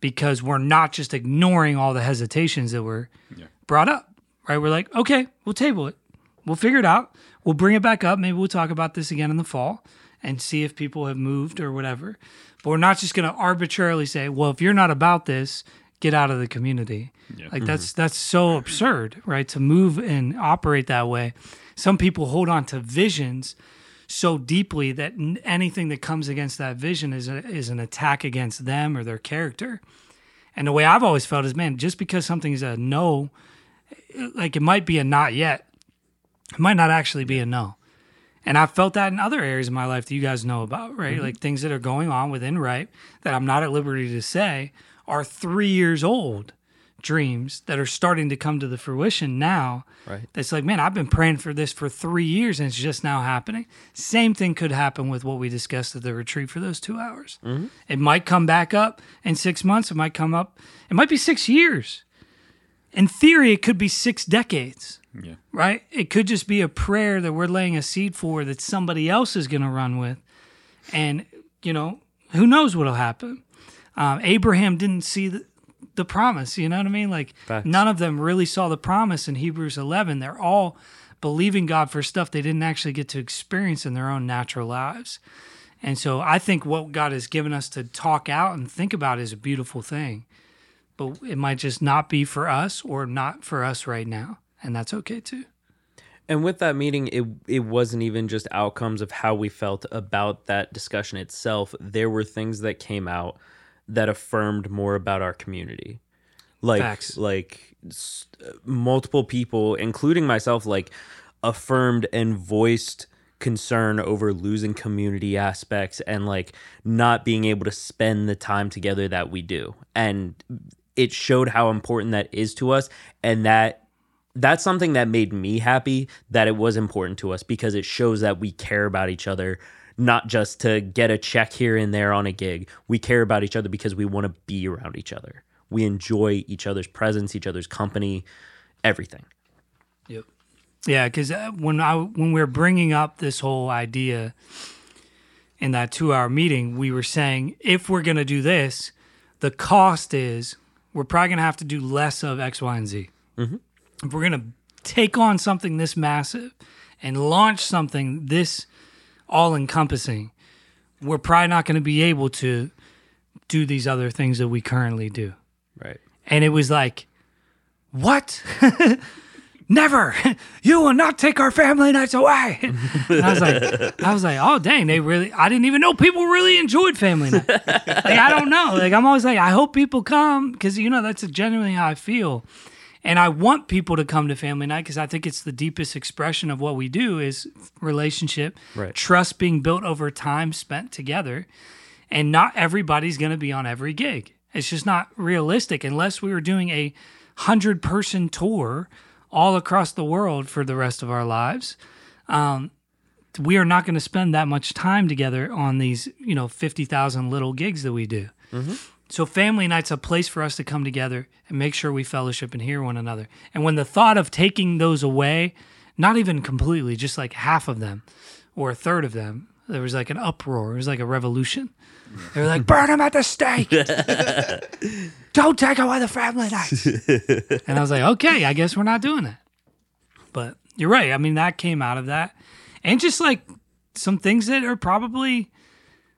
because we're not just ignoring all the hesitations that were brought up. Right? We're like, okay, we'll table it. We'll figure it out. We'll bring it back up. Maybe we'll talk about this again in the fall and see if people have moved or whatever. But we're not just going to arbitrarily say, well, if you're not about this, get out of the community. Like that's mm-hmm. that's so absurd, right? To move and operate that way. Some people hold on to visions so deeply that n- anything that comes against that vision is a, is an attack against them or their character. And the way I've always felt is, man, just because something is a no, like it might be a not yet, it might not actually be a no. And I've felt that in other areas of my life that you guys know about, Ripe? Mm-hmm. Like things that are going on within right that I'm not at liberty to say are three years old dreams that are starting to come to the fruition now. Right. That's like, man, I've been praying for this for three years and it's just now happening. Same thing could happen with what we discussed at the retreat for those two hours. Mm-hmm. It might come back up in six months. It might come up. It might be six years. In theory, it could be six decades yeah, right? It could just be a prayer that we're laying a seed for that somebody else is going to run with. And, you know, who knows what'll happen? Um, Abraham didn't see the, the promise, you know what I mean? Like, Facts. none of them really saw the promise in Hebrews 11. They're all believing God for stuff they didn't actually get to experience in their own natural lives. And so I think what God has given us to talk out and think about is a beautiful thing. But it might just not be for us or not for us right now. And that's okay too. And with that meeting, it it wasn't even just outcomes of how we felt about that discussion itself. There were things that came out that affirmed more about our community. Like Facts. like s- multiple people, including myself, like affirmed and voiced concern over losing community aspects and like not being able to spend the time together that we do. And it showed how important that is to us and that that's something that made me happy that it was important to us because it shows that we care about each other not just to get a check here and there on a gig. We care about each other because we want to be around each other. We enjoy each other's presence each other's company everything. Yep. Yeah, because uh, when I when we're bringing up this whole idea in that two hour meeting, we were saying if we're gonna do this, the cost is we're probably gonna have to do less of X, Y, and Z. Mm-hmm. If we're gonna take on something this massive and launch something this all encompassing, we're probably not gonna be able to do these other things that we currently do. right And it was like, what? Never. You will not take our family nights away. And I was like, I was like, oh dang, they really I didn't even know people really enjoyed family night. like I don't know. Like I'm always like, I hope people come because you know that's genuinely how I feel. And I want people to come to family night because I think it's the deepest expression of what we do is relationship, Right. trust being built over time spent together and not everybody's going to be on every gig. It's just not realistic unless we were doing a hundred person tour all across the world for the rest of our lives. Um, we are not going to spend that much time together on these, you know, fifty thousand little gigs that we do. So family night's a place for us to come together and make sure we fellowship and hear one another. And when the thought of taking those away, not even completely, just like half of them or a third of them, there was like an uproar. It was like a revolution. They were like, burn them at the stake. Don't take away the family nights. and I was like, okay, I guess we're not doing that. But you're right. I mean, that came out of that. And just like some things that are probably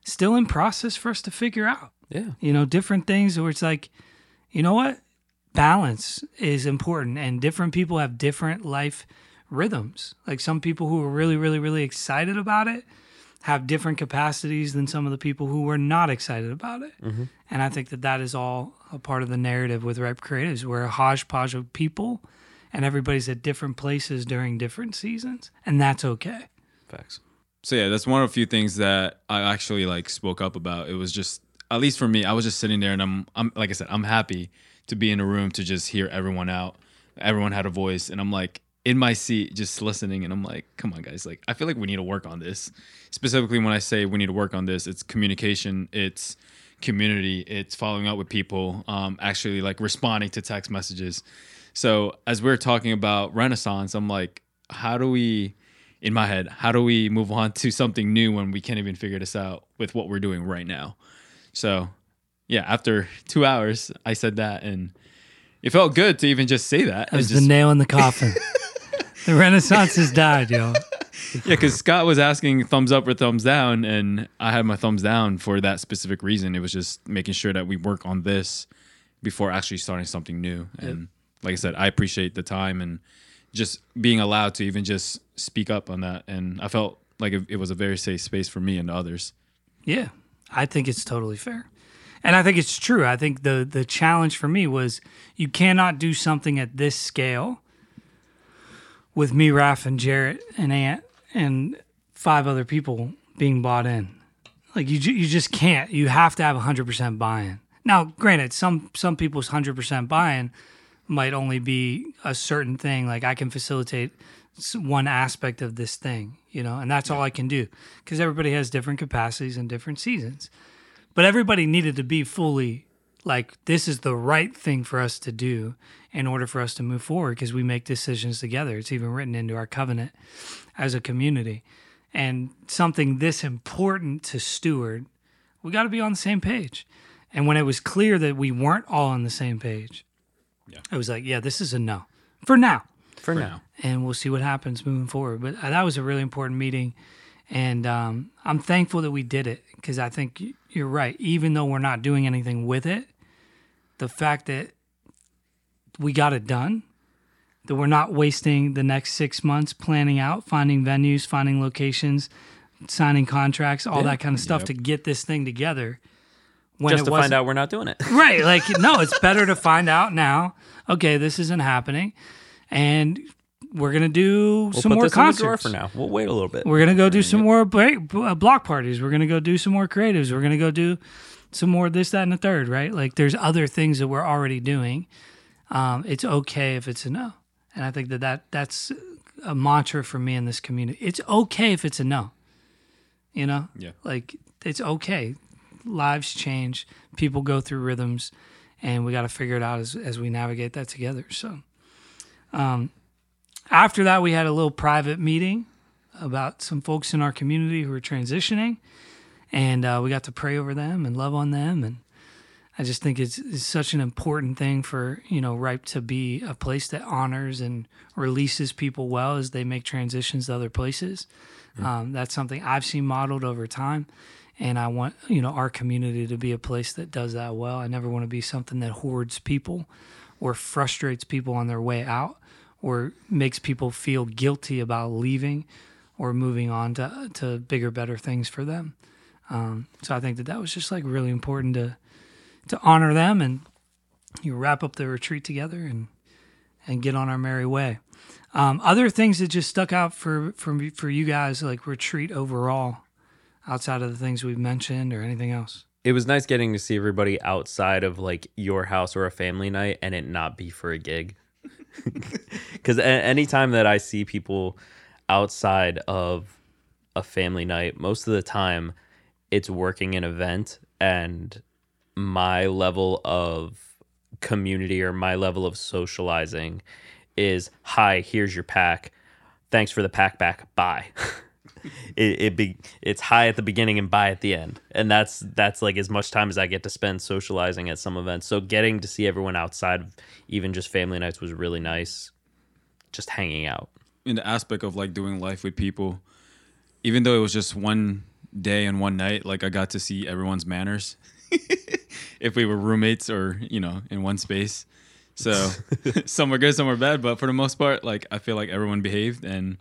still in process for us to figure out yeah you know different things where it's like you know what balance is important and different people have different life rhythms. Like some people who are really, really, really excited about it have different capacities than some of the people who were not excited about it. Mm-hmm. And I think that that is all a part of the narrative with Ripe Creatives. We're a hodgepodge of people, and everybody's at different places during different seasons, and that's okay. Facts. So yeah, that's one of a few things that I actually like spoke up about. It was just at least for me, I was just sitting there and I'm I'm like I said, I'm happy to be in a room to just hear everyone out. Everyone had a voice and I'm like in my seat just listening and I'm like, come on guys, like I feel like we need to work on this. Specifically when I say we need to work on this, it's communication, it's community, it's following up with people, um, actually like responding to text messages. So as we're talking about Renaissance, I'm like, how do we in my head, how do we move on to something new when we can't even figure this out with what we're doing right now? So, yeah, after two hours, I said that, and it felt good to even just say that. It was just- the nail in the coffin. the Renaissance has died, yo. yeah, because Scott was asking thumbs up or thumbs down, and I had my thumbs down for that specific reason. It was just making sure that we work on this before actually starting something new. And like I said, I appreciate the time and just being allowed to even just speak up on that. And I felt like it, it was a very safe space for me and others. Yeah, I think it's totally fair. And I think it's true. I think the the challenge for me was you cannot do something at this scale with me, Raf, and Jarrett and Ant and five other people being bought in. Like you, you just can't. You have to have hundred percent buy-in. Now, granted, some some people's hundred percent buy-in might only be a certain thing. Like I can facilitate one aspect of this thing, you know, and that's all I can do because everybody has different capacities and different seasons. But everybody needed to be fully like this is the right thing for us to do in order for us to move forward because we make decisions together. It's even written into our covenant as a community. And something this important to steward, we got to be on the same page. And when it was clear that we weren't all on the same page, Yeah. I was like, yeah, this is a no for now For, now. and we'll see what happens moving forward. But uh, that was a really important meeting, and um, I'm thankful that we did it because I think you're right. Even though we're not doing anything with it, the fact that we got it done, that we're not wasting the next six months planning out, finding venues, finding locations, signing contracts, all Yeah. that kind of stuff Yep. to get this thing together. When Just to find out we're not doing it. right like no it's better to find out now okay this isn't happening and we're gonna do We'll some more concerts in the drawer for now. We'll wait a little bit. we're gonna go do some more break, uh, block parties we're gonna go do some more creatives we're gonna go do some more this that and the third right like there's other things that we're already doing um, it's okay if it's a no. And i think that, that that's a mantra for me in this community. It's okay if it's a no you know? Yeah. like it's okay. Lives change. People go through rhythms and we got to figure it out as, as we navigate that together so. Um, after that we had a little private meeting about some folks in our community who are transitioning and uh, we got to pray over them and love on them and i just think it's, it's such an important thing for you know ripe to be a place that honors and releases people well as they make transitions to other places. Um, that's something i've seen modeled over time and i want you know our community to be a place that does that well. I never want to be something that hoards people or frustrates people on their way out or makes people feel guilty about leaving or moving on to, to bigger better things for them. Um, so i think that that was just like really important to to honor them and you wrap up the retreat together and and get on our merry way um, other things that just stuck out for for for you guys like retreat overall outside of the things we've mentioned or anything else It was nice getting to see everybody outside of like your house or a family night and it not be for a gig. Because anytime that I see people outside of a family night, most of the time it's working an event and my level of community or my level of socializing is hi, here's your pack. Thanks for the pack back. Bye. it, it be it's high at the beginning and bye at the end and that's that's like as much time as i get to spend socializing at some events so getting to see everyone outside of even just family nights was really nice just hanging out in the aspect of like doing life with people, even though it was just one day and one night, like I got to see everyone's manners. if we were roommates or you know in one space, So some are good, some are bad, but for the most part, like I feel like everyone behaved, and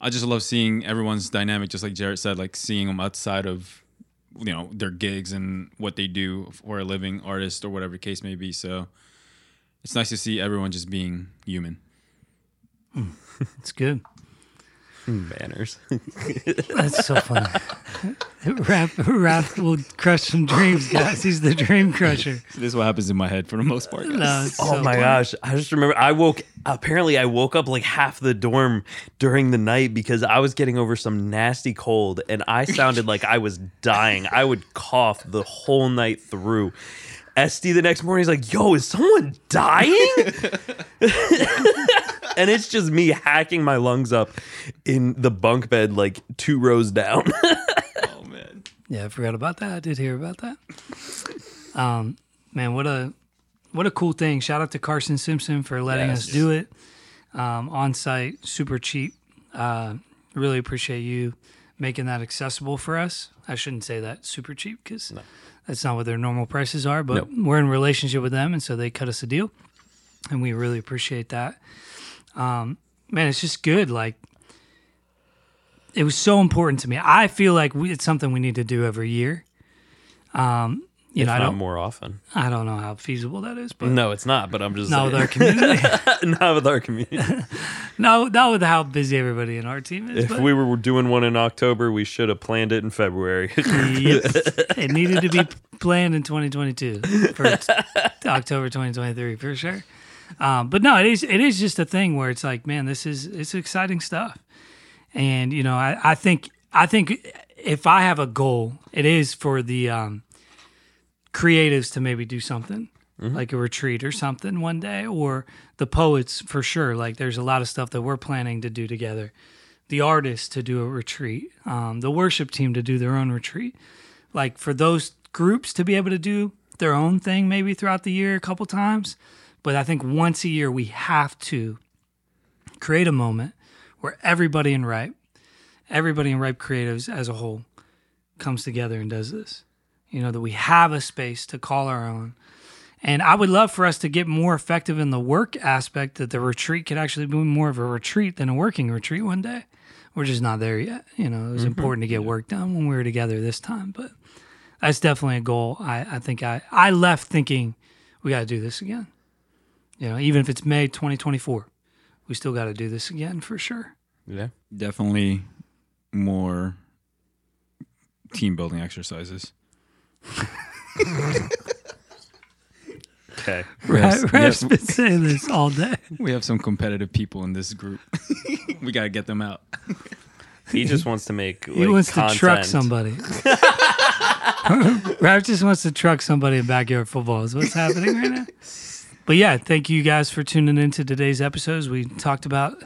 I just love seeing everyone's dynamic. Just like Jarrett said, like seeing them outside of you know their gigs and what they do for a living, artist or whatever the case may be. So it's nice to see everyone just being human. Hmm. It's good. Manners. That's so funny. Raf, Raf will crush some dreams, guys. He's the dream crusher. This is what happens in my head for the most part. No, it's Oh so my funny. gosh. I just remember I woke apparently I woke up like half the dorm during the night because I was getting over some nasty cold and I sounded like I was dying. I would cough the whole night through. Esty the next morning He's like, yo, is someone dying? and it's just me hacking my lungs up in the bunk bed like two rows down. Oh man. Yeah, I forgot about that. I did hear about that. Um, man, what a what a cool thing! Shout out to Carson Simpson for letting Yes. us do it um, on site, super cheap. Uh, really appreciate you making that accessible for us. I shouldn't say that super cheap because that's not what their normal prices are. But we're in relationship with them, and so they cut us a deal, and we really appreciate that. Um, man, it's just good. Like it was so important to me. I feel like we, it's something we need to do every year. Um, you if know, I don't, more often. I don't know how feasible that is, but No, it's not, but I'm just not with our community. not with our community. no, not with how busy everybody in our team is. If but we were doing one in October, we should have planned it in February. yep, it needed to be planned in 2022 for October 2023 for sure. Um, but no, it is it is just a thing where it's like, man, this is it's exciting stuff, and you know, I, I think I think if I have a goal, it is for the um, creatives to maybe do something like a retreat or something one day, or the poets for sure. Like, there's a lot of stuff that we're planning to do together. The artists to do a retreat, um, the worship team to do their own retreat. Like for those groups to be able to do their own thing maybe throughout the year a couple times. But I think once a year we have to create a moment where everybody in Ripe, everybody in Ripe Creatives as a whole comes together and does this. You know, that we have a space to call our own. And I would love for us to get more effective in the work aspect that the retreat could actually be more of a retreat than a working retreat one day. We're just not there yet. You know, it was mm-hmm. important to get work done when we were together this time, but that's definitely a goal. I, I think I, I left thinking we got to do this again. You know, even if it's May 2024, we still got to do this again for sure. yeah. Definitely more team building exercises. Okay. Yes, Right, yes. Raf's been saying this all day. We have some competitive people in this group. we got to get them out. He just wants to make. Like, He wants to truck somebody. Raf just wants to truck somebody in backyard football. Is what's happening right now. But yeah, thank you guys for tuning into today's episodes. We talked about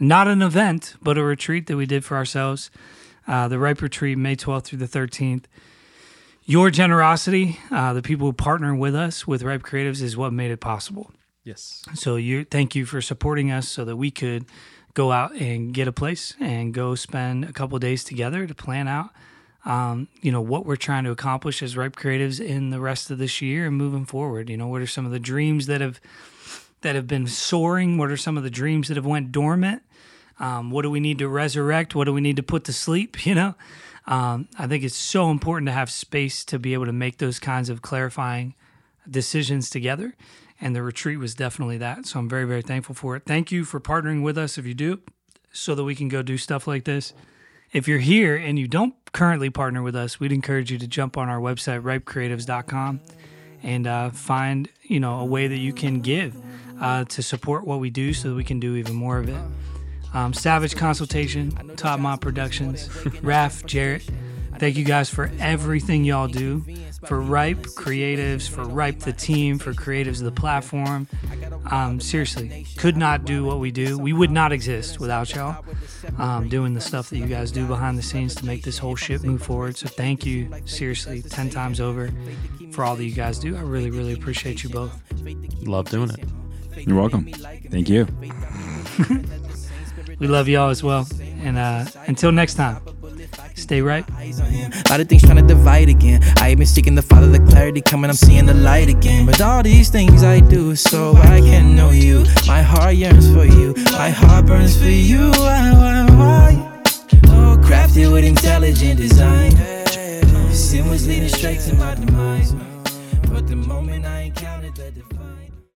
not an event, but a retreat that we did for ourselves. Uh, the Ripe Retreat, May 12th through the 13th. Your generosity, uh, the people who partner with us with Ripe Creatives, is what made it possible. Yes. So you thank you for supporting us so that we could go out and get a place and go spend a couple of days together to plan out um, you know what we're trying to accomplish as ripe creatives in the rest of this year and moving forward. You know what are some of the dreams that have that have been soaring? What are some of the dreams that have went dormant? Um, what do we need to resurrect? What do we need to put to sleep? You know um, i think it's so important to have space to be able to make those kinds of clarifying decisions together. And the retreat was definitely that. So I'm very, very thankful for it. Thank you for partnering with us if you do, so that we can go do stuff like this. If you're here and you don't currently partner with us, we'd encourage you to jump on our website, ripecreatives.com, and uh, find you know a way that you can give uh, to support what we do, so that we can do even more of it. Um, Savage Consultation, Top Mod Productions, Raf, Jarrett. Thank you guys for everything y'all do. For Ripe Creatives, for Ripe the team, for Creatives of the platform. Um, seriously, could not do what we do. We would not exist without y'all um, doing the stuff that you guys do behind the scenes to make this whole shit move forward. So thank you, seriously, 10 times over for all that you guys do. I really, really appreciate you both. Love doing it. You're welcome. Thank you. We love y'all as well. And uh, until next time, Stay right. A lot of things trying to divide again. I seeking the Father, the clarity coming, I'm seeing the light again. But all these things I do so I can know you. My heart yearns for you, my heart burns for you. Why, why, why? Oh, crafted with intelligent design. Sin was leading straight to my demise. But the moment I encountered